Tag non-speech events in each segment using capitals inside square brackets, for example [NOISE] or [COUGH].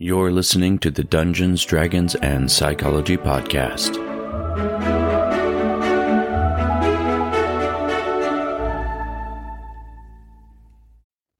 You're listening to the Dungeons, Dragons, and Psychology Podcast.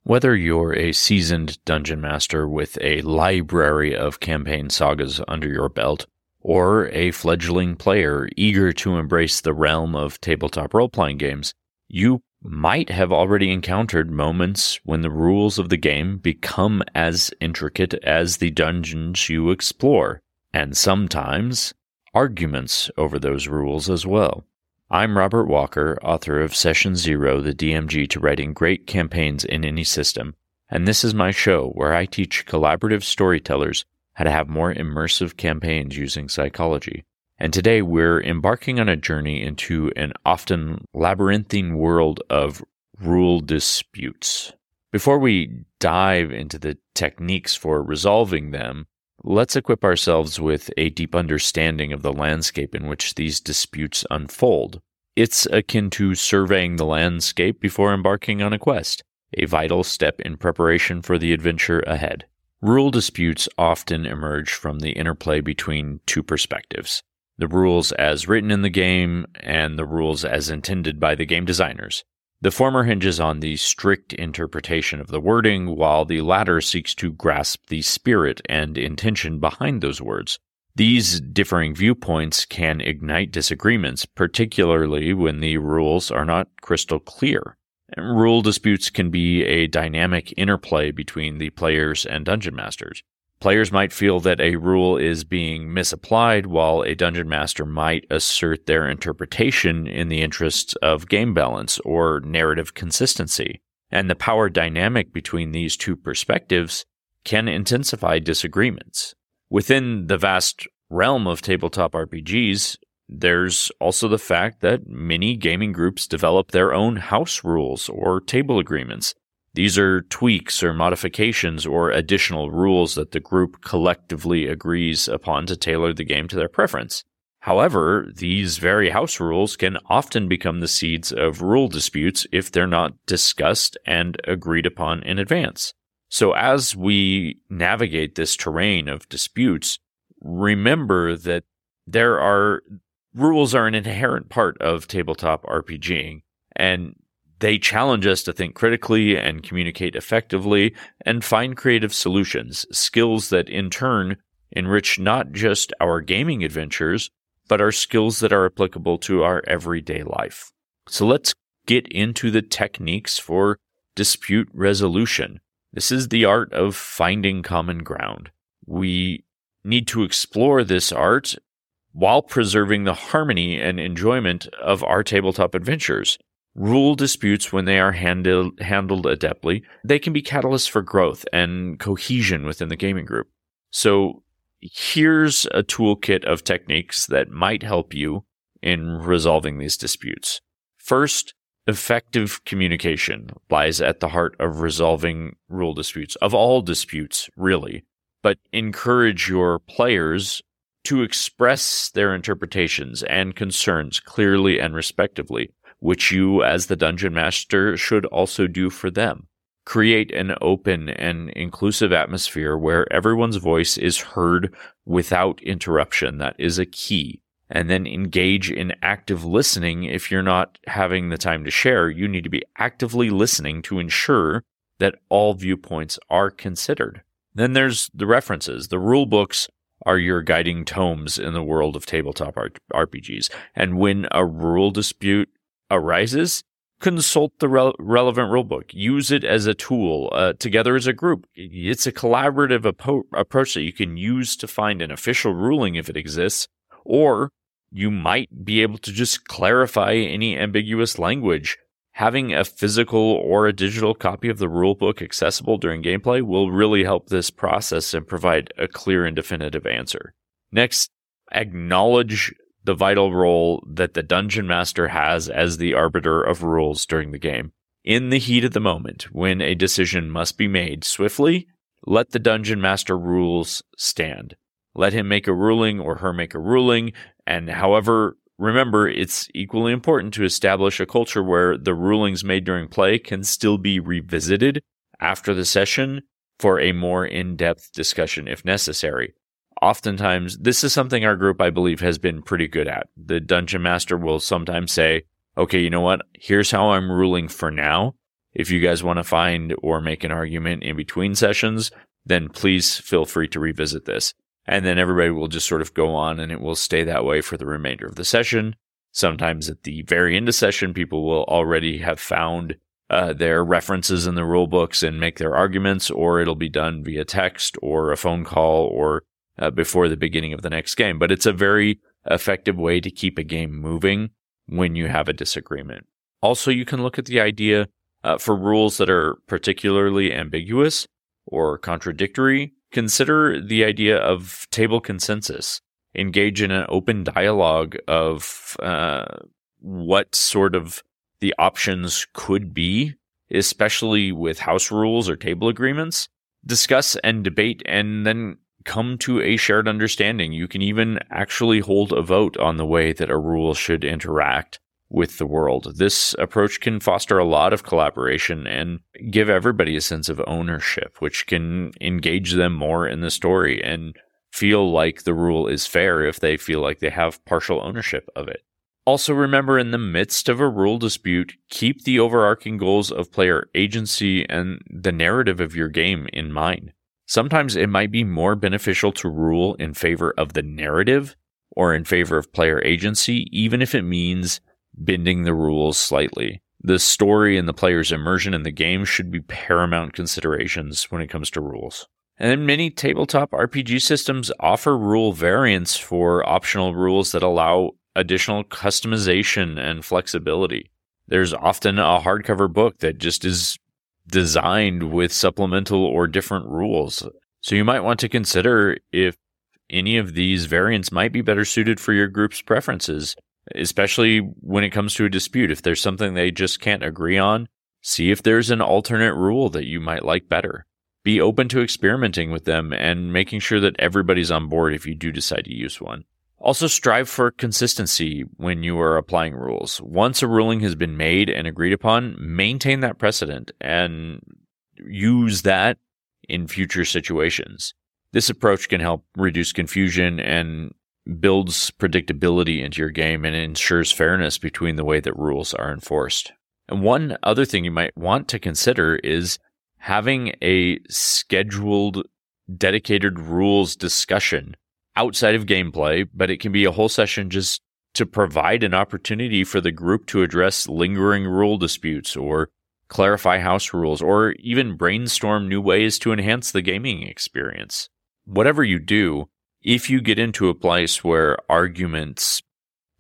Whether you're a seasoned dungeon master with a library of campaign sagas under your belt, or a fledgling player eager to embrace the realm of tabletop role playing games, you might have already encountered moments when the rules of the game become as intricate as the dungeons you explore, and sometimes arguments over those rules as well. I'm Robert Walker, author of Session Zero, the DMG to writing great campaigns in any system, and this is my show where I teach collaborative storytellers how to have more immersive campaigns using psychology. And today we're embarking on a journey into an often labyrinthine world of rule disputes. Before we dive into the techniques for resolving them, let's equip ourselves with a deep understanding of the landscape in which these disputes unfold. It's akin to surveying the landscape before embarking on a quest, a vital step in preparation for the adventure ahead. Rule disputes often emerge from the interplay between two perspectives the rules as written in the game and the rules as intended by the game designers. The former hinges on the strict interpretation of the wording, while the latter seeks to grasp the spirit and intention behind those words. These differing viewpoints can ignite disagreements, particularly when the rules are not crystal clear. Rule disputes can be a dynamic interplay between the players and dungeon masters. Players might feel that a rule is being misapplied, while a dungeon master might assert their interpretation in the interests of game balance or narrative consistency. And the power dynamic between these two perspectives can intensify disagreements. Within the vast realm of tabletop RPGs, there's also the fact that many gaming groups develop their own house rules or table agreements these are tweaks or modifications or additional rules that the group collectively agrees upon to tailor the game to their preference. However, these very house rules can often become the seeds of rule disputes if they're not discussed and agreed upon in advance. So, as we navigate this terrain of disputes, remember that there are rules are an inherent part of tabletop RPGing, and they challenge us to think critically and communicate effectively and find creative solutions, skills that in turn enrich not just our gaming adventures, but our skills that are applicable to our everyday life. So let's get into the techniques for dispute resolution. This is the art of finding common ground. We need to explore this art while preserving the harmony and enjoyment of our tabletop adventures. Rule disputes, when they are handled, handled adeptly, they can be catalysts for growth and cohesion within the gaming group. So here's a toolkit of techniques that might help you in resolving these disputes. First, effective communication lies at the heart of resolving rule disputes, of all disputes, really. But encourage your players to express their interpretations and concerns clearly and respectively which you, as the dungeon master, should also do for them. Create an open and inclusive atmosphere where everyone's voice is heard without interruption. That is a key. And then engage in active listening. If you're not having the time to share, you need to be actively listening to ensure that all viewpoints are considered. Then there's the references. The rule books are your guiding tomes in the world of tabletop RPGs. And when a rule dispute arises, consult the re- relevant rulebook. Use it as a tool uh, together as a group. It's a collaborative apo- approach that you can use to find an official ruling if it exists, or you might be able to just clarify any ambiguous language. Having a physical or a digital copy of the rulebook accessible during gameplay will really help this process and provide a clear and definitive answer. Next, acknowledge the vital role that the dungeon master has as the arbiter of rules during the game. In the heat of the moment, when a decision must be made swiftly, let the dungeon master rules stand. Let him make a ruling or her make a ruling, and however, remember it's equally important to establish a culture where the rulings made during play can still be revisited after the session for a more in depth discussion if necessary. Oftentimes, this is something our group, I believe, has been pretty good at. The dungeon master will sometimes say, okay, you know what? Here's how I'm ruling for now. If you guys want to find or make an argument in between sessions, then please feel free to revisit this. And then everybody will just sort of go on and it will stay that way for the remainder of the session. Sometimes at the very end of session, people will already have found uh, their references in the rule books and make their arguments, or it'll be done via text or a phone call or uh, before the beginning of the next game. But it's a very effective way to keep a game moving when you have a disagreement. Also, you can look at the idea uh, for rules that are particularly ambiguous or contradictory. Consider the idea of table consensus. Engage in an open dialogue of uh, what sort of the options could be, especially with house rules or table agreements. Discuss and debate and then come to a shared understanding. You can even actually hold a vote on the way that a rule should interact with the world. This approach can foster a lot of collaboration and give everybody a sense of ownership, which can engage them more in the story and feel like the rule is fair if they feel like they have partial ownership of it. Also, remember in the midst of a rule dispute, keep the overarching goals of player agency and the narrative of your game in mind. Sometimes it might be more beneficial to rule in favor of the narrative or in favor of player agency, even if it means bending the rules slightly. The story and the player's immersion in the game should be paramount considerations when it comes to rules. And many tabletop RPG systems offer rule variants for optional rules that allow additional customization and flexibility. There's often a hardcover book that just is designed with supplemental or different rules. So you might want to consider if any of these variants might be better suited for your group's preferences, especially when it comes to a dispute. If there's something they just can't agree on, see if there's an alternate rule that you might like better. Be open to experimenting with them and making sure that everybody's on board if you do decide to use one. Also, strive for consistency when you are applying rules. Once a ruling has been made and agreed upon, maintain that precedent and use that in future situations. This approach can help reduce confusion and builds predictability into your game and ensures fairness between the way that rules are enforced. And one other thing you might want to consider is having a scheduled dedicated rules discussion outside of gameplay, but it can be a whole session just to provide an opportunity for the group to address lingering rule disputes or clarify house rules or even brainstorm new ways to enhance the gaming experience. Whatever you do, if you get into a place where arguments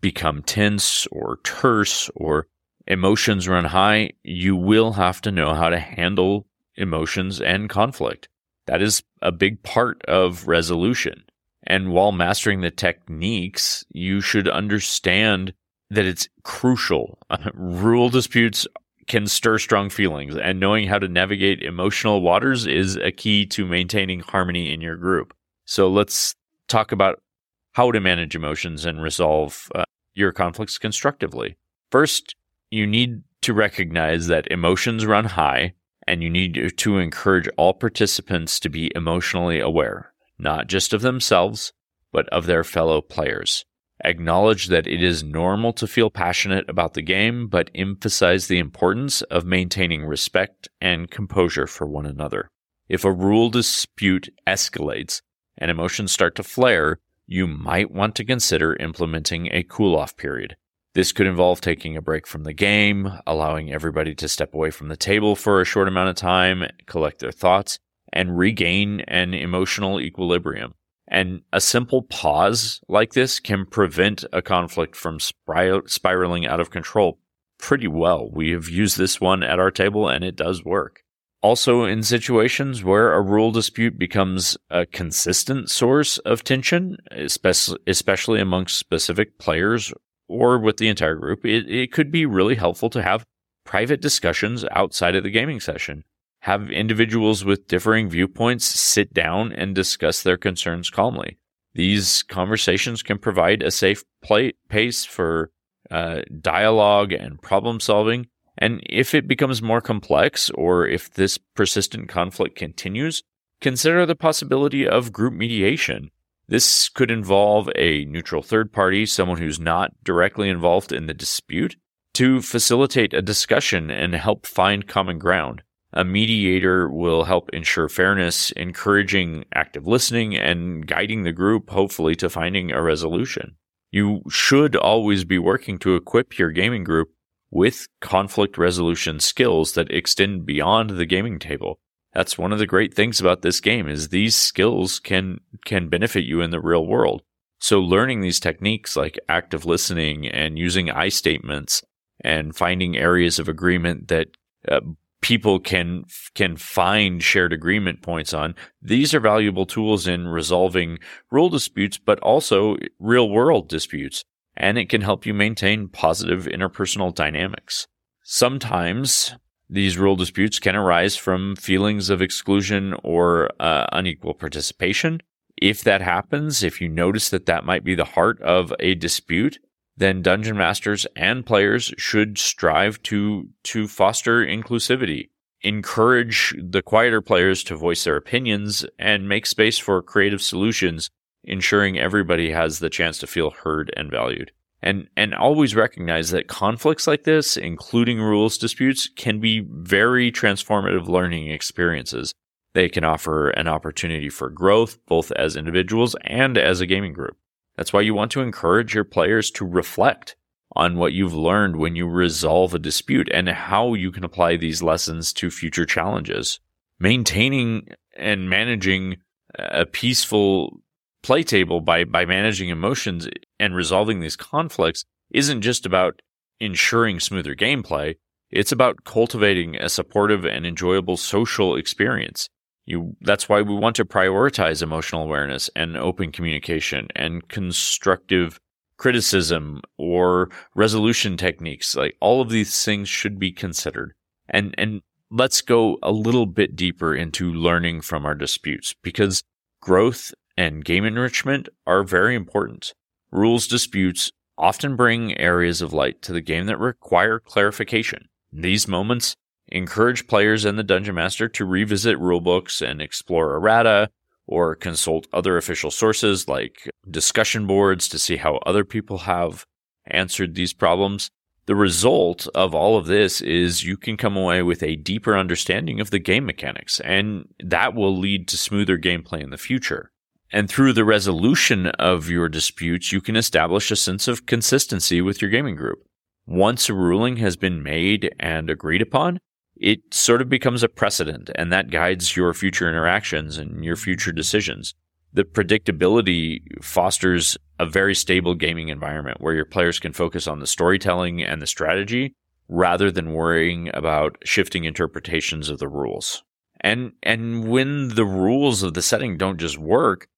become tense or terse or emotions run high, you will have to know how to handle emotions and conflict. That is a big part of resolution. And while mastering the techniques, you should understand that it's crucial. [LAUGHS] rule disputes can stir strong feelings, and knowing how to navigate emotional waters is a key to maintaining harmony in your group. So let's talk about how to manage emotions and resolve uh, your conflicts constructively. First, you need to recognize that emotions run high, and you need to encourage all participants to be emotionally aware not just of themselves, but of their fellow players. Acknowledge that it is normal to feel passionate about the game, but emphasize the importance of maintaining respect and composure for one another. If a rule dispute escalates and emotions start to flare, you might want to consider implementing a cool off period. This could involve taking a break from the game, allowing everybody to step away from the table for a short amount of time, collect their thoughts, and regain an emotional equilibrium. And a simple pause like this can prevent a conflict from spiraling out of control pretty well. We have used this one at our table and it does work. Also, in situations where a rule dispute becomes a consistent source of tension, especially, especially amongst specific players or with the entire group, it, it could be really helpful to have private discussions outside of the gaming session have individuals with differing viewpoints sit down and discuss their concerns calmly. These conversations can provide a safe play- pace for uh, dialogue and problem solving. And if it becomes more complex or if this persistent conflict continues, consider the possibility of group mediation. This could involve a neutral third party, someone who's not directly involved in the dispute, to facilitate a discussion and help find common ground. A mediator will help ensure fairness, encouraging active listening and guiding the group, hopefully, to finding a resolution. You should always be working to equip your gaming group with conflict resolution skills that extend beyond the gaming table. That's one of the great things about this game is these skills can can benefit you in the real world. So learning these techniques like active listening and using I statements and finding areas of agreement that uh, people can can find shared agreement points on. These are valuable tools in resolving rule disputes, but also real world disputes, and it can help you maintain positive interpersonal dynamics. Sometimes these rule disputes can arise from feelings of exclusion or uh, unequal participation. If that happens, if you notice that that might be the heart of a dispute, then dungeon masters and players should strive to to foster inclusivity encourage the quieter players to voice their opinions and make space for creative solutions ensuring everybody has the chance to feel heard and valued. And and always recognize that conflicts like this including rules disputes can be very transformative learning experiences. They can offer an opportunity for growth both as individuals and as a gaming group that's why you want to encourage your players to reflect on what you've learned when you resolve a dispute and how you can apply these lessons to future challenges. Maintaining and managing a peaceful play table by, by managing emotions and resolving these conflicts isn't just about ensuring smoother gameplay. It's about cultivating a supportive and enjoyable social experience. You, that's why we want to prioritize emotional awareness and open communication and constructive criticism or resolution techniques. Like all of these things should be considered. And, and let's go a little bit deeper into learning from our disputes because growth and game enrichment are very important. Rules disputes often bring areas of light to the game that require clarification. These moments encourage players and the dungeon master to revisit rulebooks and explore errata or consult other official sources like discussion boards to see how other people have answered these problems. The result of all of this is you can come away with a deeper understanding of the game mechanics, and that will lead to smoother gameplay in the future. And through the resolution of your disputes, you can establish a sense of consistency with your gaming group. Once a ruling has been made and agreed upon, it sort of becomes a precedent and that guides your future interactions and your future decisions. The predictability fosters a very stable gaming environment where your players can focus on the storytelling and the strategy rather than worrying about shifting interpretations of the rules. And and when the rules of the setting don't just work,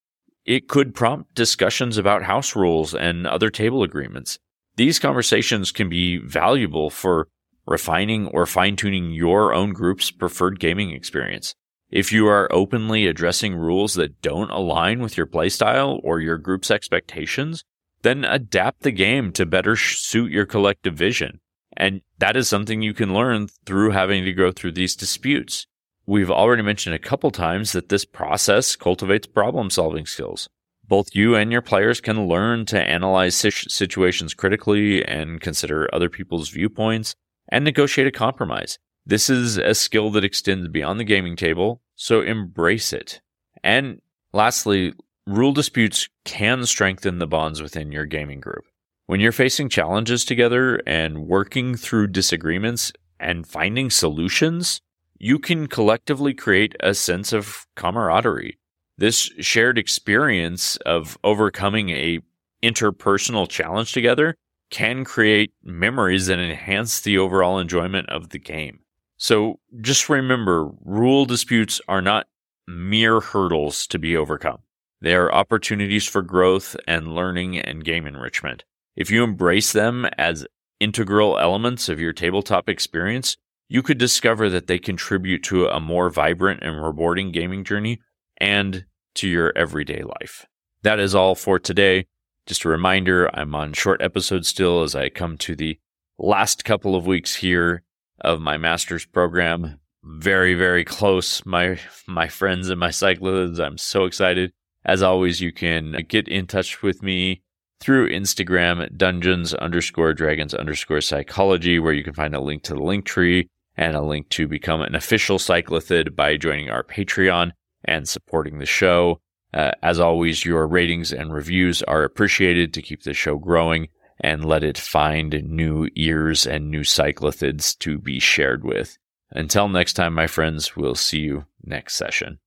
it could prompt discussions about house rules and other table agreements. These conversations can be valuable for refining or fine tuning your own group's preferred gaming experience. If you are openly addressing rules that don't align with your playstyle or your group's expectations, then adapt the game to better suit your collective vision. And that is something you can learn through having to go through these disputes. We've already mentioned a couple times that this process cultivates problem solving skills. Both you and your players can learn to analyze situations critically and consider other people's viewpoints and negotiate a compromise. This is a skill that extends beyond the gaming table, so embrace it. And lastly, rule disputes can strengthen the bonds within your gaming group. When you're facing challenges together and working through disagreements and finding solutions, you can collectively create a sense of camaraderie. This shared experience of overcoming a interpersonal challenge together can create memories that enhance the overall enjoyment of the game. So just remember, rule disputes are not mere hurdles to be overcome. They are opportunities for growth and learning and game enrichment. If you embrace them as integral elements of your tabletop experience, you could discover that they contribute to a more vibrant and rewarding gaming journey and to your everyday life. That is all for today. Just a reminder, I'm on short episodes still as I come to the last couple of weeks here of my master's program. very, very close, my my friends and my cyclists. I'm so excited. As always, you can get in touch with me through Instagram dungeons underscore dragons underscore psychology, where you can find a link to the Linktree and a link to become an official cyclithid by joining our Patreon and supporting the show. Uh, as always, your ratings and reviews are appreciated to keep the show growing and let it find new ears and new cyclithids to be shared with. Until next time, my friends, we'll see you next session.